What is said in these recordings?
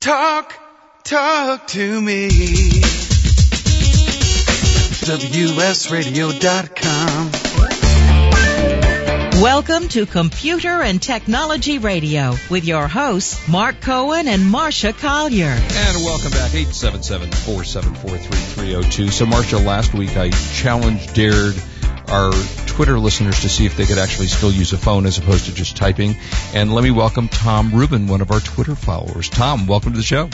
Talk, talk to me. WSRadio.com. Welcome to Computer and Technology Radio with your hosts, Mark Cohen and Marsha Collier. And welcome back, 877-474-3302. So, Marsha, last week I challenged, dared our Twitter listeners to see if they could actually still use a phone as opposed to just typing. And let me welcome Tom Rubin, one of our Twitter followers. Tom, welcome to the show.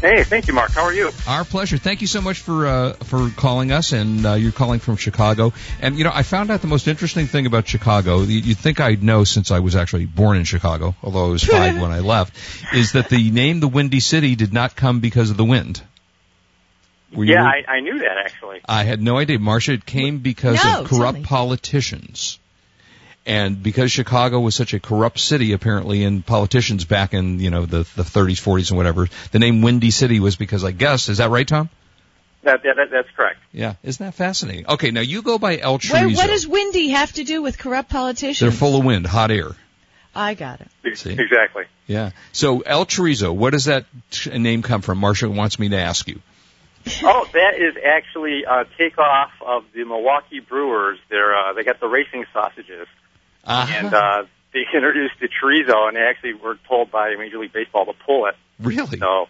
Hey, thank you, Mark. How are you? Our pleasure. Thank you so much for uh, for calling us, and uh, you're calling from Chicago. And you know, I found out the most interesting thing about Chicago. You'd think I'd know since I was actually born in Chicago, although I was five when I left. Is that the name the Windy City did not come because of the wind? Were yeah, I, I, knew that actually. I had no idea, Marsha, It came because no, of corrupt politicians. And because Chicago was such a corrupt city, apparently, and politicians back in, you know, the, the 30s, 40s, and whatever, the name Windy City was because, I guess, is that right, Tom? That, that, that's correct. Yeah, isn't that fascinating? Okay, now you go by El Chorizo. Wait, what does windy have to do with corrupt politicians? They're full of wind, hot air. I got it. See? Exactly. Yeah. So El Chorizo, what does that name come from? Marsha wants me to ask you. oh, that is actually a takeoff of the Milwaukee Brewers. They're uh, they got the racing sausages uh-huh. and uh, they introduced the chorizo, and they actually were told by Major League Baseball to pull it. Really? So,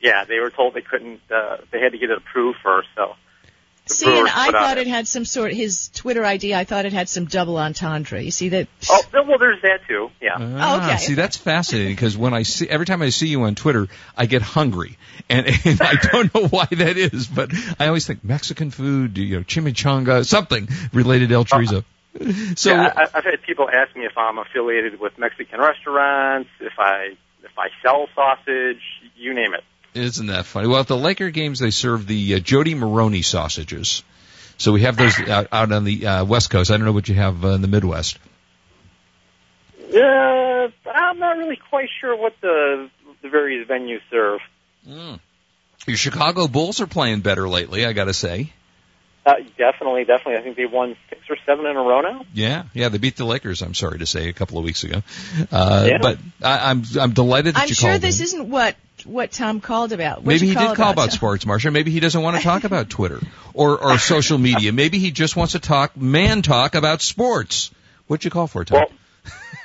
yeah, they were told they couldn't. Uh, they had to get it approved first. So. See, and I thought it. it had some sort. His Twitter ID, I thought it had some double entendre. You see that? Oh, well, there's that too. Yeah. Ah, oh, okay. See, that's fascinating because when I see every time I see you on Twitter, I get hungry, and, and I don't know why that is, but I always think Mexican food, you know, chimichanga, something related to El Chorizo. Uh, so yeah, I, I've had people ask me if I'm affiliated with Mexican restaurants, if I if I sell sausage, you name it. Isn't that funny? Well, at the Laker games, they serve the uh, Jody Maroni sausages. So we have those out, out on the uh, West Coast. I don't know what you have uh, in the Midwest. Uh, I'm not really quite sure what the the various venues serve. Mm. Your Chicago Bulls are playing better lately, I got to say. Uh, definitely, definitely. I think they won six or seven in a row now. Yeah, yeah, they beat the Lakers. I'm sorry to say, a couple of weeks ago. Uh, yeah. But I, I'm I'm delighted that I'm you sure called. this in. isn't what what Tom called about. What'd Maybe he call did call about, about sports, Marsha. Maybe he doesn't want to talk about Twitter or or social media. Maybe he just wants to talk man talk about sports. What'd you call for, Tom? Well,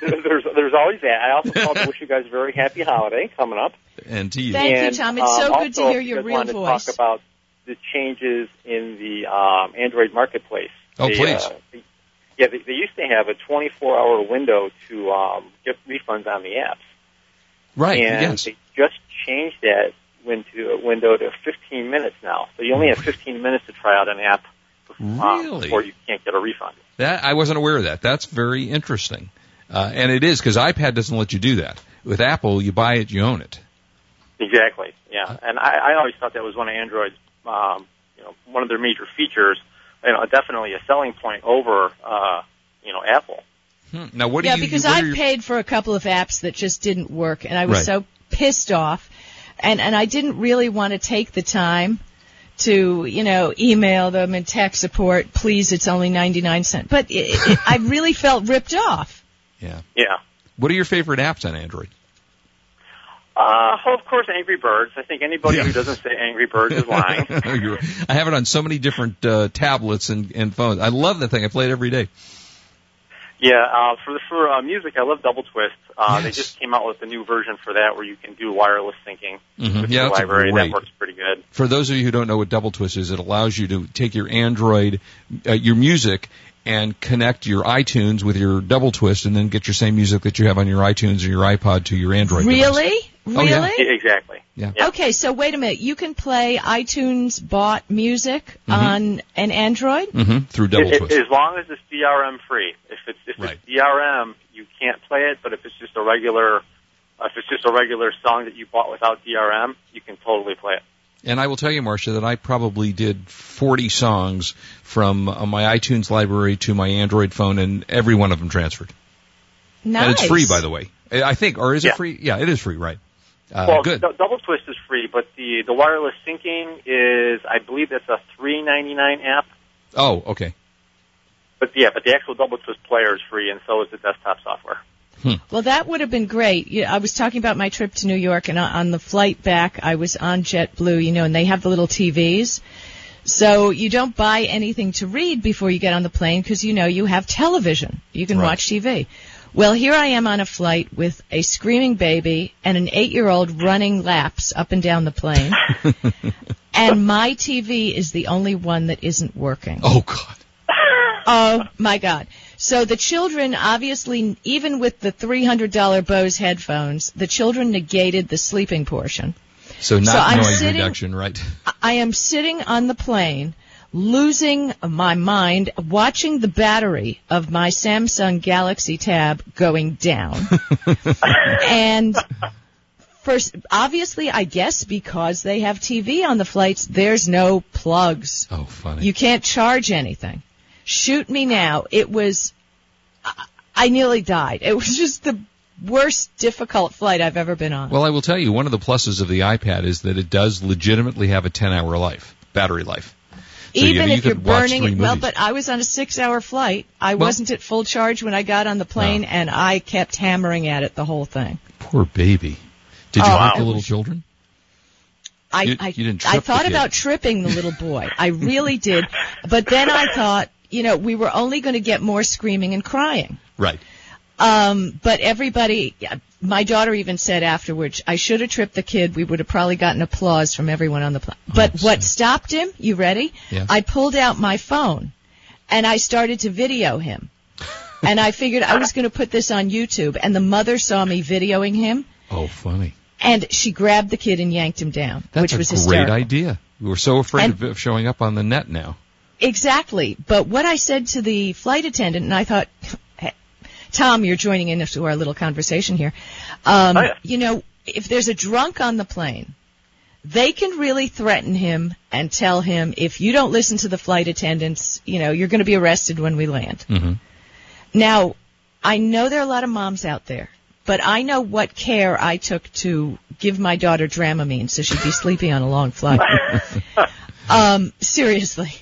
there's there's always that. I also called to wish you guys a very happy holiday coming up. And to you. Thank and, you, Tom. It's so um, good to hear your real voice. voice. To talk about the changes in the um, Android marketplace. Oh, they, please. Uh, they, yeah, they, they used to have a 24-hour window to um, get refunds on the apps. Right. And yes. they just changed that window, window to 15 minutes now. So you only have 15 minutes to try out an app um, really? before you can't get a refund. That I wasn't aware of that. That's very interesting. Uh, and it is because iPad doesn't let you do that. With Apple, you buy it, you own it. Exactly. Yeah, and I, I always thought that was one of Android's, um, you know, one of their major features. You know, definitely a selling point over, uh, you know, Apple. Hmm. Now, what do yeah, you? because I are your- paid for a couple of apps that just didn't work, and I was Right. so pissed off, and and I didn't really want to take the time to you know email them and tech support. Please, it's only ninety nine cent. But it, it, I really felt ripped off. Yeah. Yeah. What are your favorite apps on Android? Uh, well, of course, Angry Birds. I think anybody Yeah. who doesn't say Angry Birds is lying. I have it on so many different uh, tablets and, and phones. I love that thing. I play it every day. Yeah, uh, for the, for uh, music, I love Double Twist. Uh, They just came out with a new version for that where you can do wireless syncing Mhm. with Yeah, your that's library. great. That works pretty good. For those of you who don't know what Double Twist is, it allows you to take your Android, uh, your music, and connect your iTunes with your Double Twist, and then get your same music that you have on your iTunes or your iPod to your Android. device. Really, Oh, yeah. exactly. Yeah. Yeah. Okay, so wait a minute. You can play iTunes bought music Mm-hmm. on an Android. hmm Through Double It- it- Twist. as long as it's DRM free. If it's if Right. it's DRM, you can't play it. But if it's just a regular, uh, if it's just a regular song that you bought without DRM, you can totally play it. And I will tell you, Marsha, that I probably did 40 songs from uh, my iTunes library to my Android phone, and every one of them transferred. Nice. And it's free, by the way. I I think, or is it Yeah. free? Yeah, it is free, right? Uh, well, good. D- Double Twist is free, but the the wireless syncing is, I believe, that's a three ninety nine app. Oh, okay. But yeah, but the actual Double Twist player is free, and so is the desktop software. Well, that would have been great. Yeah, I was talking about my trip to New York, and on- on the flight back, I was on JetBlue, you know, and they have the little TVs. So you don't buy anything to read before you get on the plane because you know you have television. You can Right. watch TV. Well, here I am on a flight with a screaming baby and an eight-year-old running laps up and down the plane. and my TV is the only one that isn't working. Oh God. Oh my God. So the children, obviously, even with the $300 Bose headphones, the children negated the sleeping portion. So not So noise sitting- reduction, right? I am sitting on the plane, losing my mind, watching the battery of my Samsung Galaxy Tab going down. and first, obviously, I guess because they have TV on the flights, there's no plugs. Oh, funny. You can't charge anything. Shoot me now. It was, I, nearly died. It was just the worst difficult flight I've ever been on. well, I will tell you, one of the pluses of the iPad is that it does legitimately have a 10-hour life, battery life. Even you if you're burning it, well, but I was on a six-hour flight. I Well- wasn't at full charge when I got on the plane, Oh. and I kept hammering at it the whole thing. Poor baby. Did you Oh, hurt wow. the little children? I, You- I, you didn't I thought about tripping the little boy. I really did. But then I thought, you know, we were only going to get more screaming and crying. Right. Um, but everybody, my daughter even said afterwards, I should have tripped the kid. We would have probably gotten applause from everyone on the plane. Oh, but Oh, what stopped him, you ready? Yeah. I pulled out my phone and I started to video him. and I figured I was going to put this on YouTube and the mother saw me videoing him Oh, funny. and she grabbed the kid and yanked him down, That's which a was great hysterical. idea. We're so afraid And- of- showing up on the net now. Exactly. But what I said to the flight attendant, and I thought, Tom, you're joining in to our little conversation here. Um. You know, if there's a drunk on the plane, they can really threaten him and tell him, if you don't listen to the flight attendants, you know, you're going to be arrested when we land. hmm Now, I know there are a lot of moms out there, but I know what care I took to give my daughter Dramamine so she'd be sleepy on a long flight. um, seriously.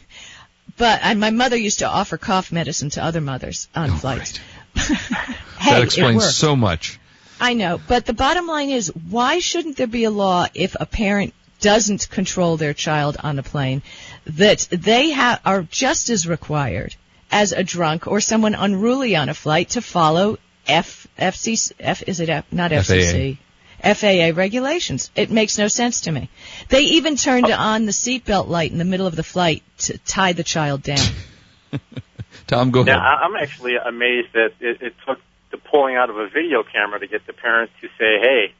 But my mother used to offer cough medicine to other mothers on Oh, flights. great. Hey, that explains so much. I know, but the bottom line is, why shouldn't there be a law if a parent doesn't control their child on a plane that they ha- are just as required as a drunk or someone unruly on a flight to follow F FCC F is it F, not FCC FAA regulations. It makes no sense to me. They even turned oh. on the seatbelt light in the middle of the flight to tie the child down. Tom, go Yeah, ahead. I- I'm actually amazed that it, it took the pulling out of a video camera to get the parents to say, "Hey,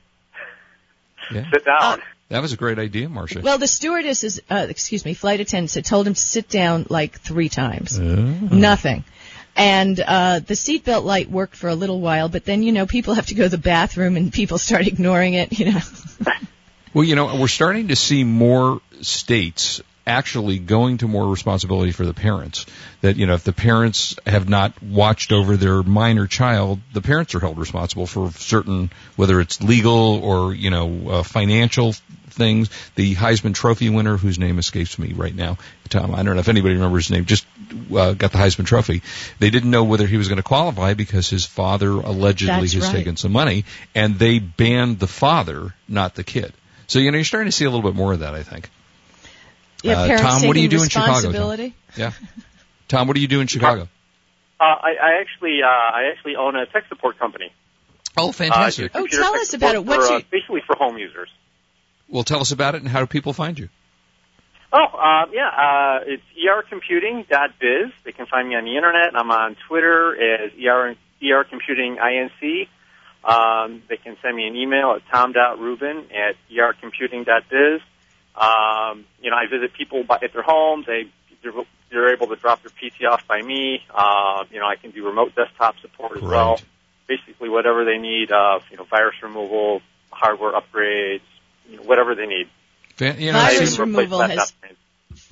Yeah. sit down." That was a great idea, Marsha. Well, the stewardesses, uh, excuse me, flight attendants had told him to sit down like three times. Oh. Nothing. And uh, the seatbelt light worked for a little while, but then you know people have to go to the bathroom and people start ignoring it. You know. Well, you know, we're starting to see more states actually going to more responsibility for the parents. That, you know, if the parents have not watched over their minor child, the parents are held responsible for certain, whether it's legal or, you know, uh, financial things. The Heisman Trophy winner, whose name escapes me right now, Tom, I don't know if anybody remembers his name, just uh, got the Heisman Trophy. They didn't know whether he was going to qualify because his father allegedly That's has right. taken some money, and they banned the father, not the kid. So you know you're starting to see a little bit more of that, I think. Yeah, Uh, Tom, what do you do in Chicago, Tom? Yeah. Tom, what do you do in Chicago? Uh, I, I actually, uh, I actually own a tech support company. Oh, Uh, fantastic. Oh, tell us about support it. What's for, uh, your- basically for home users? well, tell us about it and how do people find you? Oh, uh, yeah, uh, it's ercomputing.biz. They can find me on the internet. I'm on Twitter as er, ercomputinginc. Um, they can send me an email at tom.rubin at ercomputing.biz. Um, you know, I visit people by, at their homes. They, they're, they're able to drop their PC off by me. Uh, you know, I can do remote desktop support as well. Basically, whatever they need, uh, you know, virus removal, hardware upgrades, you know, whatever they need. Fan- you know, Virus I- Even replace removal has- laptop screens.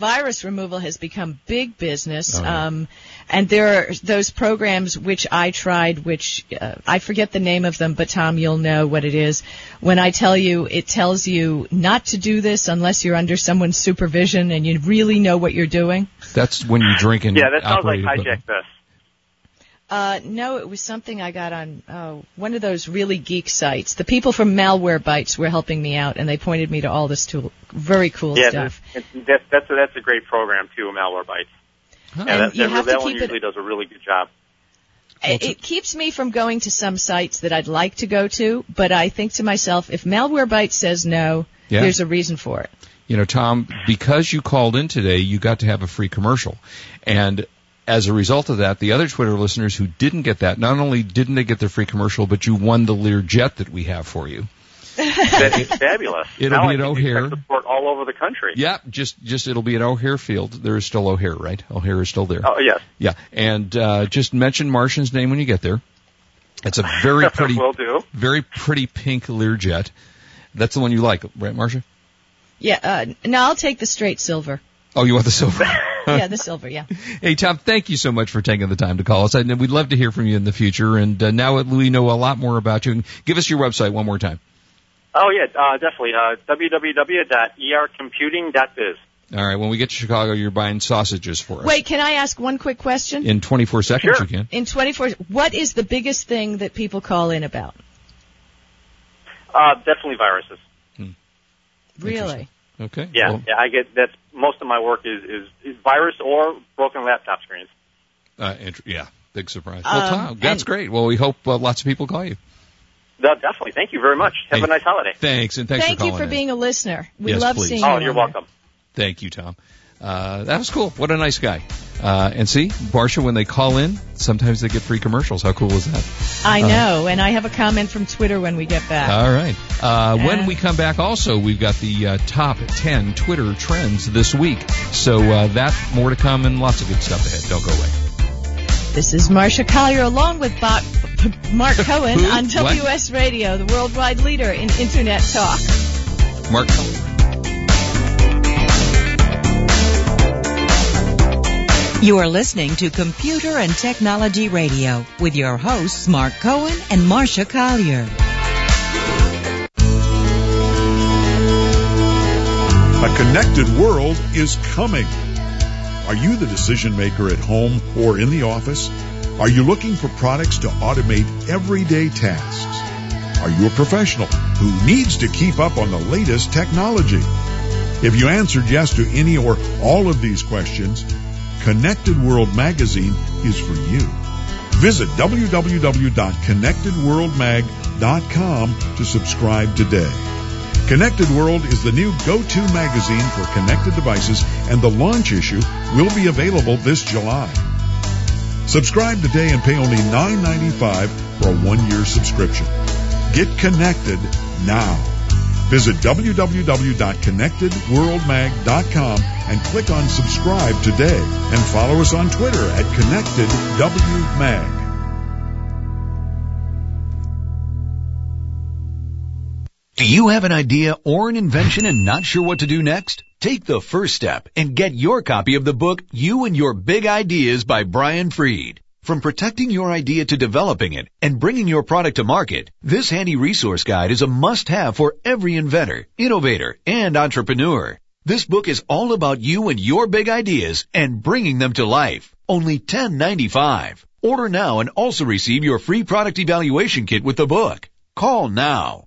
Virus removal has become big business. Oh, yeah. um, and there are those programs which I tried, which uh, I forget the name of them, but Tom, you'll know what it is. When I tell you, it tells you not to do this unless you're under someone's supervision and you really know what you're doing. that's when you drink and Yeah, that sounds like HijackThis. Uh, no, it was something I got on oh, one of those really geek sites. The people from Malwarebytes were helping me out, and they pointed me to all this tool, very cool yeah, stuff. That's, that's, that's, a, that's a great program, too, Malwarebytes. Huh. Yeah, that, you that, have that one usually it, does a really good job. it, it keeps me from going to some sites that I'd like to go to, but I think to myself, if Malwarebytes says no, Yeah. there's a reason for it. You know, Tom, because you called in today, you got to have a free commercial. And as a result of that, the other Twitter listeners who didn't get that, not only didn't they get their free commercial, but you won the Learjet that we have for you. That is fabulous. It'll now be I at O'Hare. support all over the country. Yeah, just just it'll be at O'Hare Field. There is still O'Hare, right? O'Hare is still there. Oh, yes. Yeah, and uh, just mention Marsha's name when you get there. It's a very pretty, Will do. very pretty pink Learjet. That's the one you like, right, Marsha? Yeah, uh, no, I'll take the straight silver. Oh, you want the silver? yeah, the silver, yeah. Hey, Tom, thank you so much for taking the time to call us. And we'd love to hear from you in the future. And uh, now that we know a lot more about you, and give us your website one more time. Oh, yeah, uh, definitely. Uh, www.ercomputing.biz. All right, when we get to Chicago, you're buying sausages for us. Wait, can I ask one quick question? In 24 seconds, Sure. you can. In 24, what is the biggest thing that people call in about? Uh, definitely viruses. Really? Okay. Yeah, Well, yeah, I get that's most of my work is, is, is virus or broken laptop screens. uh, int- yeah, big surprise. Well, Um, Tom, that's and- great. Well, we hope uh, lots of people call you. No, definitely. Thank you very much. Have Hey. a nice holiday. Thanks, and thanks Thank for calling. Thank you for in. being a listener. We Yes, love please. seeing you. Oh, you. you're on there. welcome. Thank you, Tom. Uh, that was cool. What a nice guy. Uh, and see, Barsha, when they call in, sometimes they get free commercials. How cool is that? I know, and I have a comment from Twitter when we get back. All right. Uh, when Uh, we come back, also, we've got the uh, top 10 Twitter trends this week. So uh, that, more to come, and lots of good stuff ahead. Don't go away. This is Marsha Collier along with Bob, Mark Cohen on What? WS Radio, the worldwide leader in Internet talk. Mark Cullen. You are listening to Computer and Technology Radio with your hosts Mark Cohen and Marsha Collier. A connected world is coming. Are you the decision maker at home or in the office? Are you looking for products to automate everyday tasks? Are you a professional who needs to keep up on the latest technology? If you answered yes to any or all of these questions, Connected World Magazine is for you. Visit www.connectedworldmag.com to subscribe today. Connected World is the new go-to magazine for connected devices and the launch issue will be available this July. Subscribe today and pay only $9.95 for a one-year subscription. Get connected now. Visit www.connectedworldmag.com and click on subscribe today and follow us on Twitter at ConnectedWMag. Do you have an idea or an invention and not sure what to do next? Take the first step and get your copy of the book You and Your Big Ideas by Brian Freed. From protecting your idea to developing it and bringing your product to market, this handy resource guide is a must-have for every inventor, innovator, and entrepreneur. This book is all about you and your big ideas and bringing them to life. Only $10.95. Order now and also receive your free product evaluation kit with the book. Call now.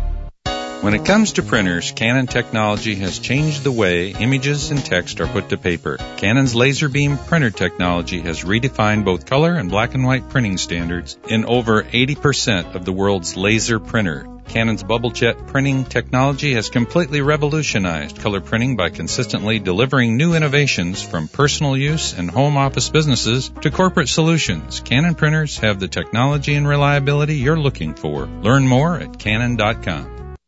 When it comes to printers, Canon technology has changed the way images and text are put to paper. Canon's laser beam printer technology has redefined both color and black and white printing standards in over 80% of the world's laser printer. Canon's bubble jet printing technology has completely revolutionized color printing by consistently delivering new innovations from personal use and home office businesses to corporate solutions. Canon printers have the technology and reliability you're looking for. Learn more at canon.com.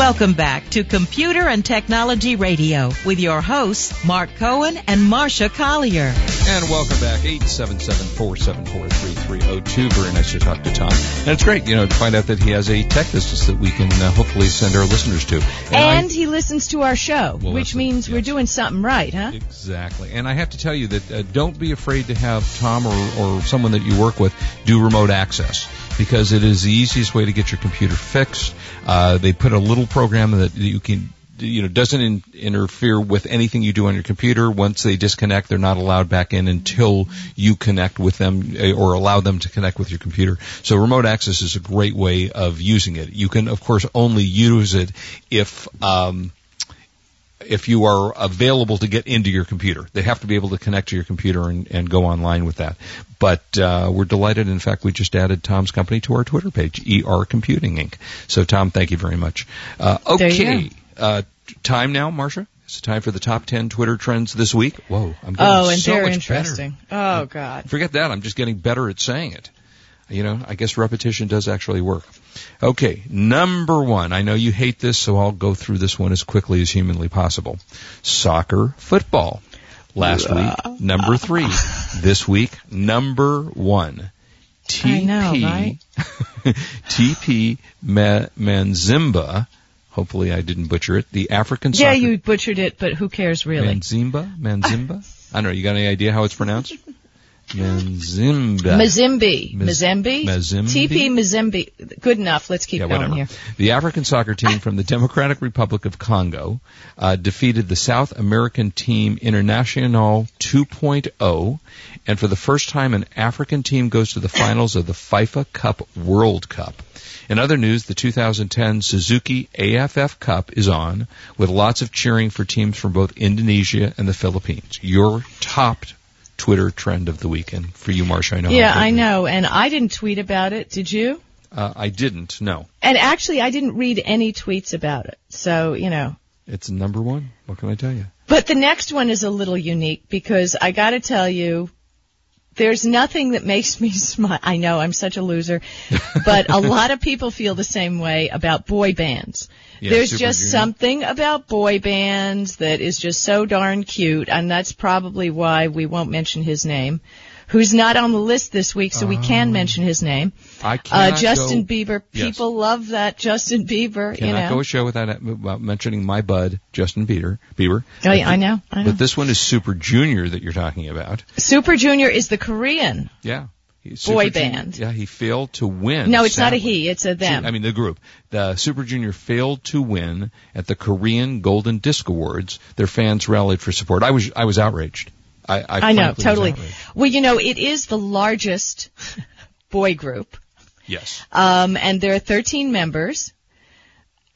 Welcome back to Computer and Technology Radio with your hosts, Mark Cohen and Marsha Collier. And welcome back, 877-474-3302. Very nice to talk to Tom. And it's great, you know, to find out that he has a tech business that we can uh, hopefully send our listeners to. And, I- he listens to our show, Well, which means we're doing something right, huh? Exactly. And I have to tell you that uh, don't be afraid to have Tom or, or someone that you work with do remote access because it is the easiest way to get your computer fixed. Uh, they put a little program that you can you know doesn't in, interfere with anything you do on your computer. Once they disconnect they're not allowed back in until you connect with them uh, or allow them to connect with your computer. So remote access is a great way of using it. You can of course only use it if um, if you are available to get into your computer. They have to be able to connect to your computer and, and go online with that. But uh, we're delighted. In fact, we just added Tom's company to our Twitter page, ER Computing Inc. So, Tom, thank you very much. Uh, okay, uh, time now, Marsha. It's time for the top ten Twitter trends this week. Whoa, I'm getting Oh, and so they're much interesting. Oh, God. Forget that. I'm just getting better at saying it. You know, I guess repetition does actually work. Okay, number one. I know you hate this, so I'll go through this one as quickly as humanly possible. Soccer, football. Last week, number three. This week, number one. I know, right? TP Ma- Manzimba. Hopefully I didn't butcher it. The African Yeah, soccer you butchered it, but who cares really? Manzimba? Manzimba? I don't know. You got any idea how it's pronounced? Manzimba. Mazimbi. Maz- Mazembe? Mazembe? TP Mazembe. Good enough. Let's keep yeah, going whatever. here. The African soccer team from the Democratic Republic of Congo uh, defeated the South American team Internacional 2.0, and for the first time, an African team goes to the finals of the FIFA Cup World Cup. In other news, the 2010 Suzuki AFF Cup is on, with lots of cheering for teams from both Indonesia and the Philippines. Your top Twitter trend of the weekend for you, Marsha. I know. Yeah, I know. And I didn't tweet about it. Did you? Uh, I didn't. No, And actually, I didn't read any tweets about it. So, you know. it's number one. What can I tell you? But the next one is a little unique because I got to tell you, there's nothing that makes me smile. I know I'm such a loser, but a lot of people feel the same way about boy bands. Yeah, there's Super just Junior. something about boy bands that is just so darn cute, and that's probably why we won't mention his name. Who's not on the list this week, so we can mention his name. I Uh, cannot Justin go, Bieber. Yes. People love that Justin Bieber. Cannot you know. go a show without, without mentioning my bud, Justin Bieber. Bieber. Oh, yeah, I know. I know. But this one is Super Junior that you're talking about. Super Junior is the Korean. Yeah. He's Boy Super Junior- band. yeah, he failed to win. No, it's not a he. It's a them. I mean, the group. The Super Junior failed to win at the Korean Golden Disc Awards. Their fans rallied for support. I was, I was outraged. I, I, I know, totally. Well, you know, it is the largest boy group, Yes. um, and there are 13 members.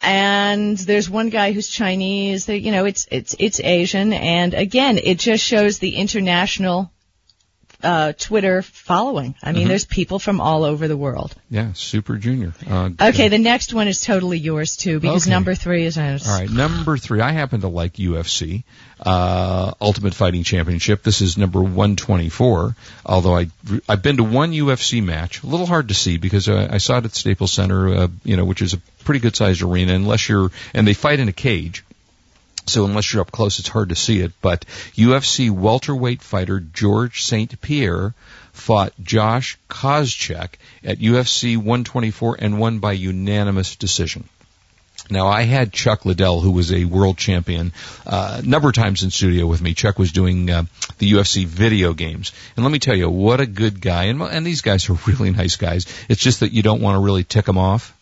And there's one guy who's Chinese. There, you know, it's it's it's Asian, and again, it just shows the international uh, Twitter following. I mean, Mm-hmm. there's people from all over the world. Yeah, Super Junior. Uh, Okay, the next one is totally yours too, because Okay. number three is. All right, number three. I happen to like UFC, uh, Ultimate Fighting Championship. This is number 124. Although I I've been to one UFC match. A little hard to see because uh, I saw it at Staples Center, uh, you know, which is a pretty good sized arena. Unless you're and they fight in a cage. So unless you're up close, it's hard to see it. But UFC welterweight fighter George St. Pierre fought Josh Koscheck at UFC 124 and won by unanimous decision. Now I had Chuck Liddell, who was a world champion, uh, a number of times in studio with me. Chuck was doing uh, the UFC video games, and let me tell you, what a good guy. And and these guys are really nice guys. It's just that you don't want to really tick them off.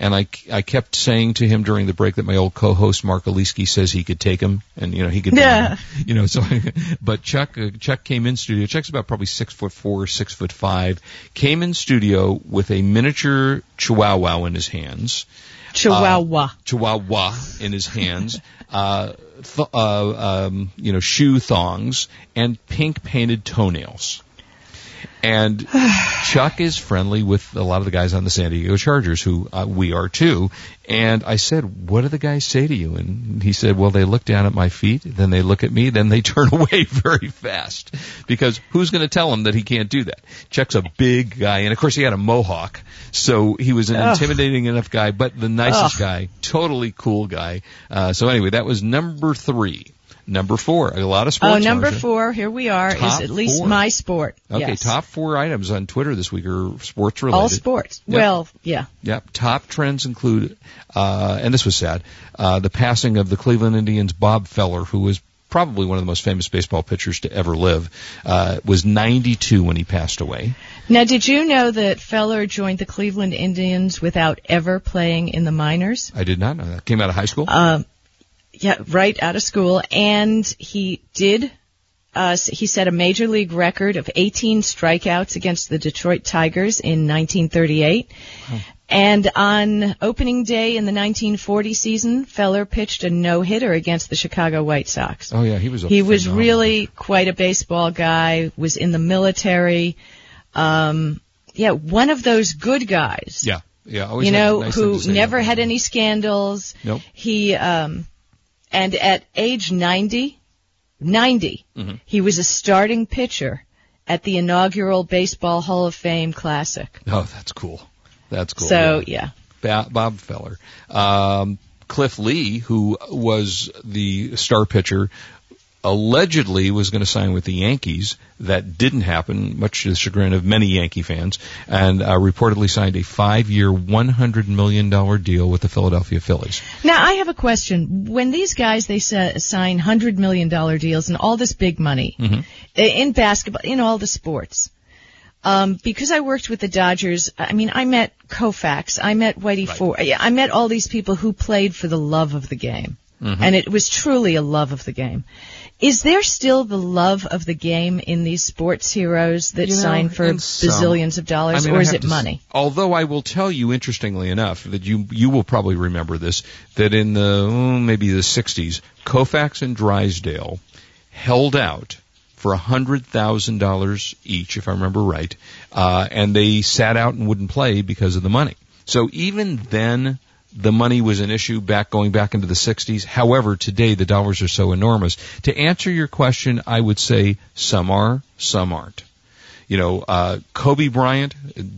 And I, I kept saying to him during the break that my old co-host Mark Aliski says he could take him, and you know he could, Yeah. you know. So, but Chuck, uh, Chuck came in studio. Chuck's about probably six foot four, six foot five. Came in studio with a miniature Chihuahua in his hands. Chihuahua. Chihuahua in his hands, uh, th- uh, um, you know, shoe thongs and pink painted toenails. And Chuck is friendly with a lot of the guys on the San Diego Chargers, who uh, we are too. And I said, "What do the guys say to you?" And he said, "Well, they look down at my feet, then they look at me, then they turn away very fast, because who's going to tell him that he can't do that?" Chuck's a big guy, and of course he had a mohawk, so he was an Ugh. intimidating enough guy, but the nicest Ugh. guy, totally cool guy. Uh, so anyway, that was number three. Number four, a lot of sports. Oh, number four, here we are, Top is at least four. my sport. Okay, yes. top four items on Twitter this week are sports related. All sports. Yep. Well, yeah. Yep. Top trends include, uh, and this was sad, uh, the passing of the Cleveland Indians' Bob Feller, who was probably one of the most famous baseball pitchers to ever live, uh, was 92 when he passed away. Now, did you know that Feller joined the Cleveland Indians without ever playing in the minors? I did not know that. Came out of high school? Um, yeah, right out of school, and he did. Uh, he set a major league record of 18 strikeouts against the Detroit Tigers in 1938. And on opening day in the 1940 season, Feller pitched a no-hitter against the Chicago White Sox. oh yeah, he was a He was really quite a baseball guy, was in the military. Um, yeah, one of those good guys Yeah. Yeah. Always you know, nice who never had any scandals. Nope. He, um, and at age 90, 90, Mhm. he was a starting pitcher at the inaugural Baseball Hall of Fame Classic. Oh, that's cool. That's cool. so, yeah. yeah. Ba- Bob Feller. Um, Cliff Lee, who was the star pitcher, allegedly was going to sign with the Yankees. That didn't happen, much to the chagrin of many Yankee fans, and uh, reportedly signed a five-year, $100 million deal with the Philadelphia Phillies. Now, I have a question. When these guys, they sa- sign $100 million deals and all this big money Mhm. in basketball, in all the sports, um, because I worked with the Dodgers, I mean, I met Koufax, I met Whitey Right. Ford, I met all these people who played for the love of the game. Mhm. And it was truly a love of the game. Is there still the love of the game in these sports heroes that You know, sign for in some- bazillions of dollars, I mean, or I is it to s- money? Although I will tell you, interestingly enough, that you you will probably remember this, that in the oh, maybe the '60s, Koufax and Drysdale held out for a hundred thousand dollars each, if I remember right, uh, and they sat out and wouldn't play because of the money. So even then. The money was an issue back going back into the 60s. However, today the dollars are so enormous. To answer your question, I would say some are, some aren't. You know, uh, Kobe Bryant,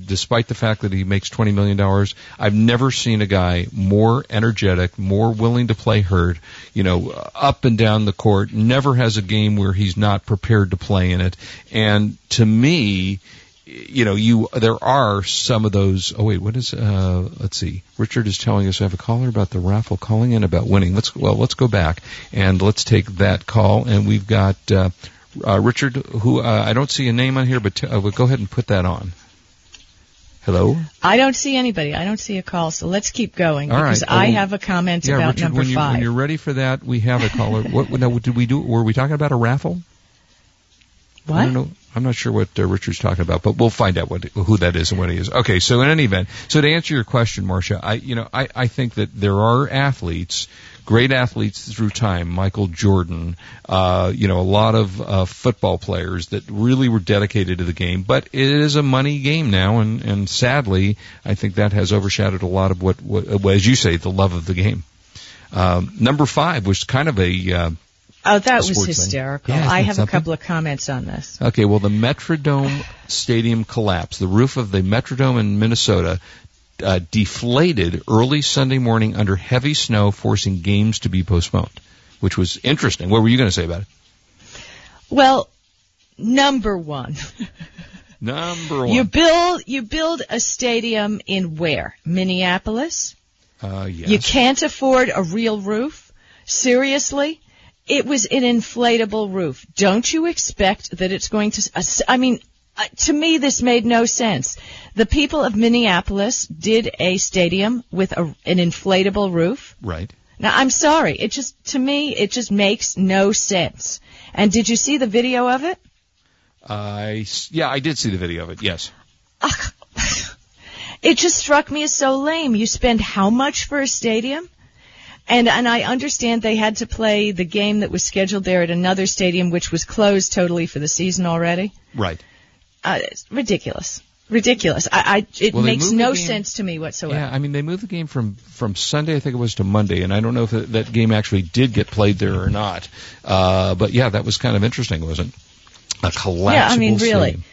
despite the fact that he makes $20 million, I've never seen a guy more energetic, more willing to play hurt, you know, up and down the court, never has a game where he's not prepared to play in it. And to me, you know, you, there are some of those, oh wait, what is, uh, let's see, Richard is telling us I have a caller about the raffle calling in about winning. Let's, well, let's go back and let's take that call and we've got, uh, uh, Richard, who uh, I don't see a name on here, but t- uh, we'll go ahead and put that on. Hello. I don't see anybody. I don't see a call, so let's keep going All because right. I Oh, have a comment yeah, about Richard, number when, you, five. when you're ready for that, we have a caller. what now, did we do? Were we talking about a raffle? I what? don't know. I'm not sure what uh, Richard's talking about, but we'll find out what who that is and what he is. Okay, so in any event, so to answer your question, Marsha, I you know I I think that there are athletes, great athletes through time, Michael Jordan, uh, you know, a lot of uh, football players that really were dedicated to the game, but it is a money game now, and and sadly, I think that has overshadowed a lot of what, what as you say, the love of the game. Um, number five was kind of a uh, Oh, that was hysterical. Yeah, I have something? a couple of comments on this. Okay, well, the Metrodome Stadium collapse. The roof of the Metrodome in Minnesota uh, deflated early Sunday morning under heavy snow, forcing games to be postponed, which was interesting. What were you going to say about it? Well, number one, Number one. you build you build a stadium in where? Minneapolis. uh, yes. You can't afford a real roof. Seriously. It was an inflatable roof. Don't you expect that it's going to, I mean, uh, to me, this made no sense. The people of Minneapolis did a stadium with a, an inflatable roof. Right. Now, I'm sorry. It just, to me, it just makes no sense. And did you see the video of it? I yeah, I did see the video of it. Yes. It just struck me as so lame. You spend how much for a stadium? And and I understand they had to play the game that was scheduled there at another stadium, which was closed totally for the season already. Right. Uh, it's ridiculous, ridiculous. I, I it Well, makes no sense to me whatsoever. Yeah, I mean they moved the game from from Sunday, I think it was, to Monday, and I don't know if that, that game actually did get played there or not. Uh, but yeah, that was kind of interesting, wasn't it? A collapsible Yeah, I mean, really. stadium.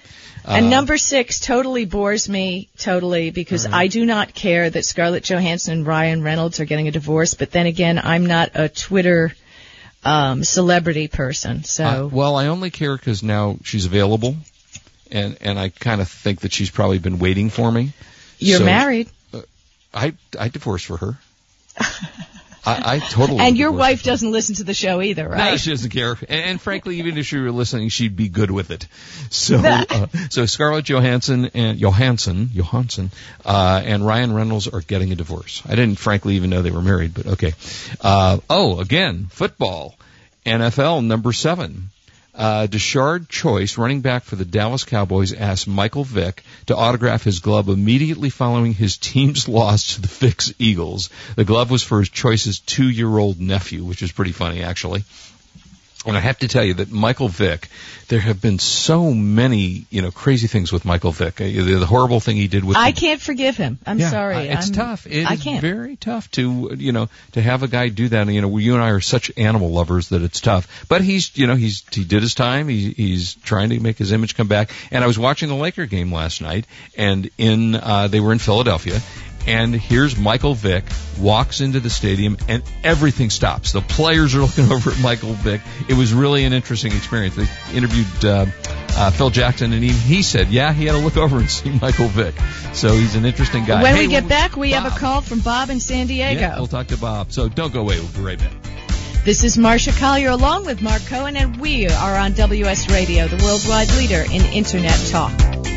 And Uh, number six totally bores me totally because I do not care that Scarlett Johansson and Ryan Reynolds are getting a divorce. But then again, I'm not a Twitter um, celebrity person, so Uh, well, I only care because now she's available, and and I kind of think that she's probably been waiting for me. you're so- married, I I divorced for her. I, I totally. and your wife doesn't listen to the show either, No, right? she doesn't care. And, and frankly, even if she were listening, she'd be good with it. So, uh, so Scarlett Johansson and Johansson, Johansson, uh, and Ryan Reynolds are getting a divorce. I didn't frankly even know they were married, but okay. Uh, oh, again, football. NFL number seven. Uh, Tashard Choice, running back for the Dallas Cowboys, asked Michael Vick to autograph his glove immediately following his team's loss to the Vicks Eagles. The glove was for his Choice's two-year-old nephew, which is pretty funny, actually. And I have to tell you that Michael Vick, there have been so many, you know, crazy things with Michael Vick. Uh, The, the horrible thing he did with I the- can't forgive him. I'm yeah, sorry. It's I'm- tough. It I is can't. very tough to you know to have a guy do that. You know, you and I are such animal lovers that it's tough. But he's you know he's he did his time. He, he's trying to make his image come back. And I was watching the Laker game last night, and in uh, they were in Philadelphia. And here's Michael Vick walks into the stadium, and everything stops. The players are looking over at Michael Vick. It was really an interesting experience. They interviewed uh, uh, Phil Jackson, and even he said, "Yeah, he had to look over and see Michael Vick." So he's an interesting guy. when Hey, we get back, we have a call from Bob in San Diego. Yeah, we'll talk to Bob. So don't go away. We'll be right back. This is Marsha Collier along with Mark Cohen, and we are on WS Radio, the worldwide leader in Internet talk.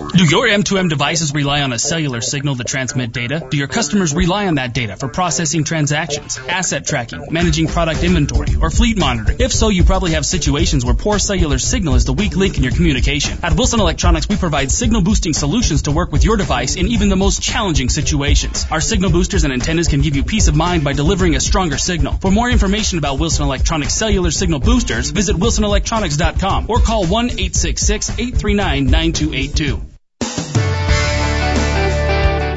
Do your M2M devices rely on a cellular signal to transmit data? Do your customers rely on that data for processing transactions, asset tracking, managing product inventory, or fleet monitoring? If so, you probably have situations where poor cellular signal is the weak link in your communication. At Wilson Electronics, we provide signal boosting solutions to work with your device in even the most challenging situations. Our signal boosters and antennas can give you peace of mind by delivering a stronger signal. For more information about Wilson Electronics cellular signal boosters, visit wilsonelectronics.com or call 1-866-839-9282.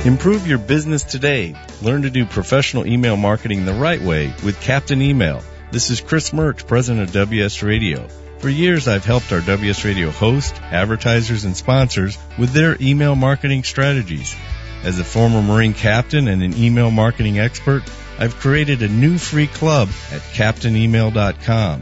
Improve your business today. Learn to do professional email marketing the right way with Captain Email. This is Chris Merch, president of WS Radio. For years, I've helped our WS Radio hosts, advertisers, and sponsors with their email marketing strategies. As a former Marine captain and an email marketing expert, I've created a new free club at captainemail.com.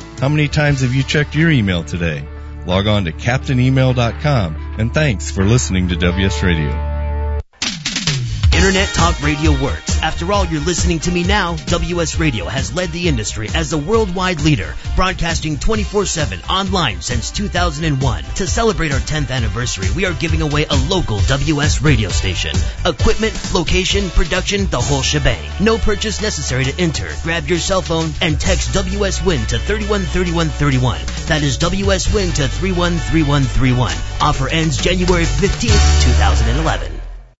How many times have you checked your email today? Log on to captainemail.com and thanks for listening to WS Radio. Internet Talk Radio works. After all, you're listening to me now. WS Radio has led the industry as a worldwide leader, broadcasting 24-7 online since 2001. To celebrate our 10th anniversary, we are giving away a local WS radio station. Equipment, location, production, the whole shebang. No purchase necessary to enter. Grab your cell phone and text WS Win to 313131. That is WS Win to 313131. Offer ends January 15th, 2011.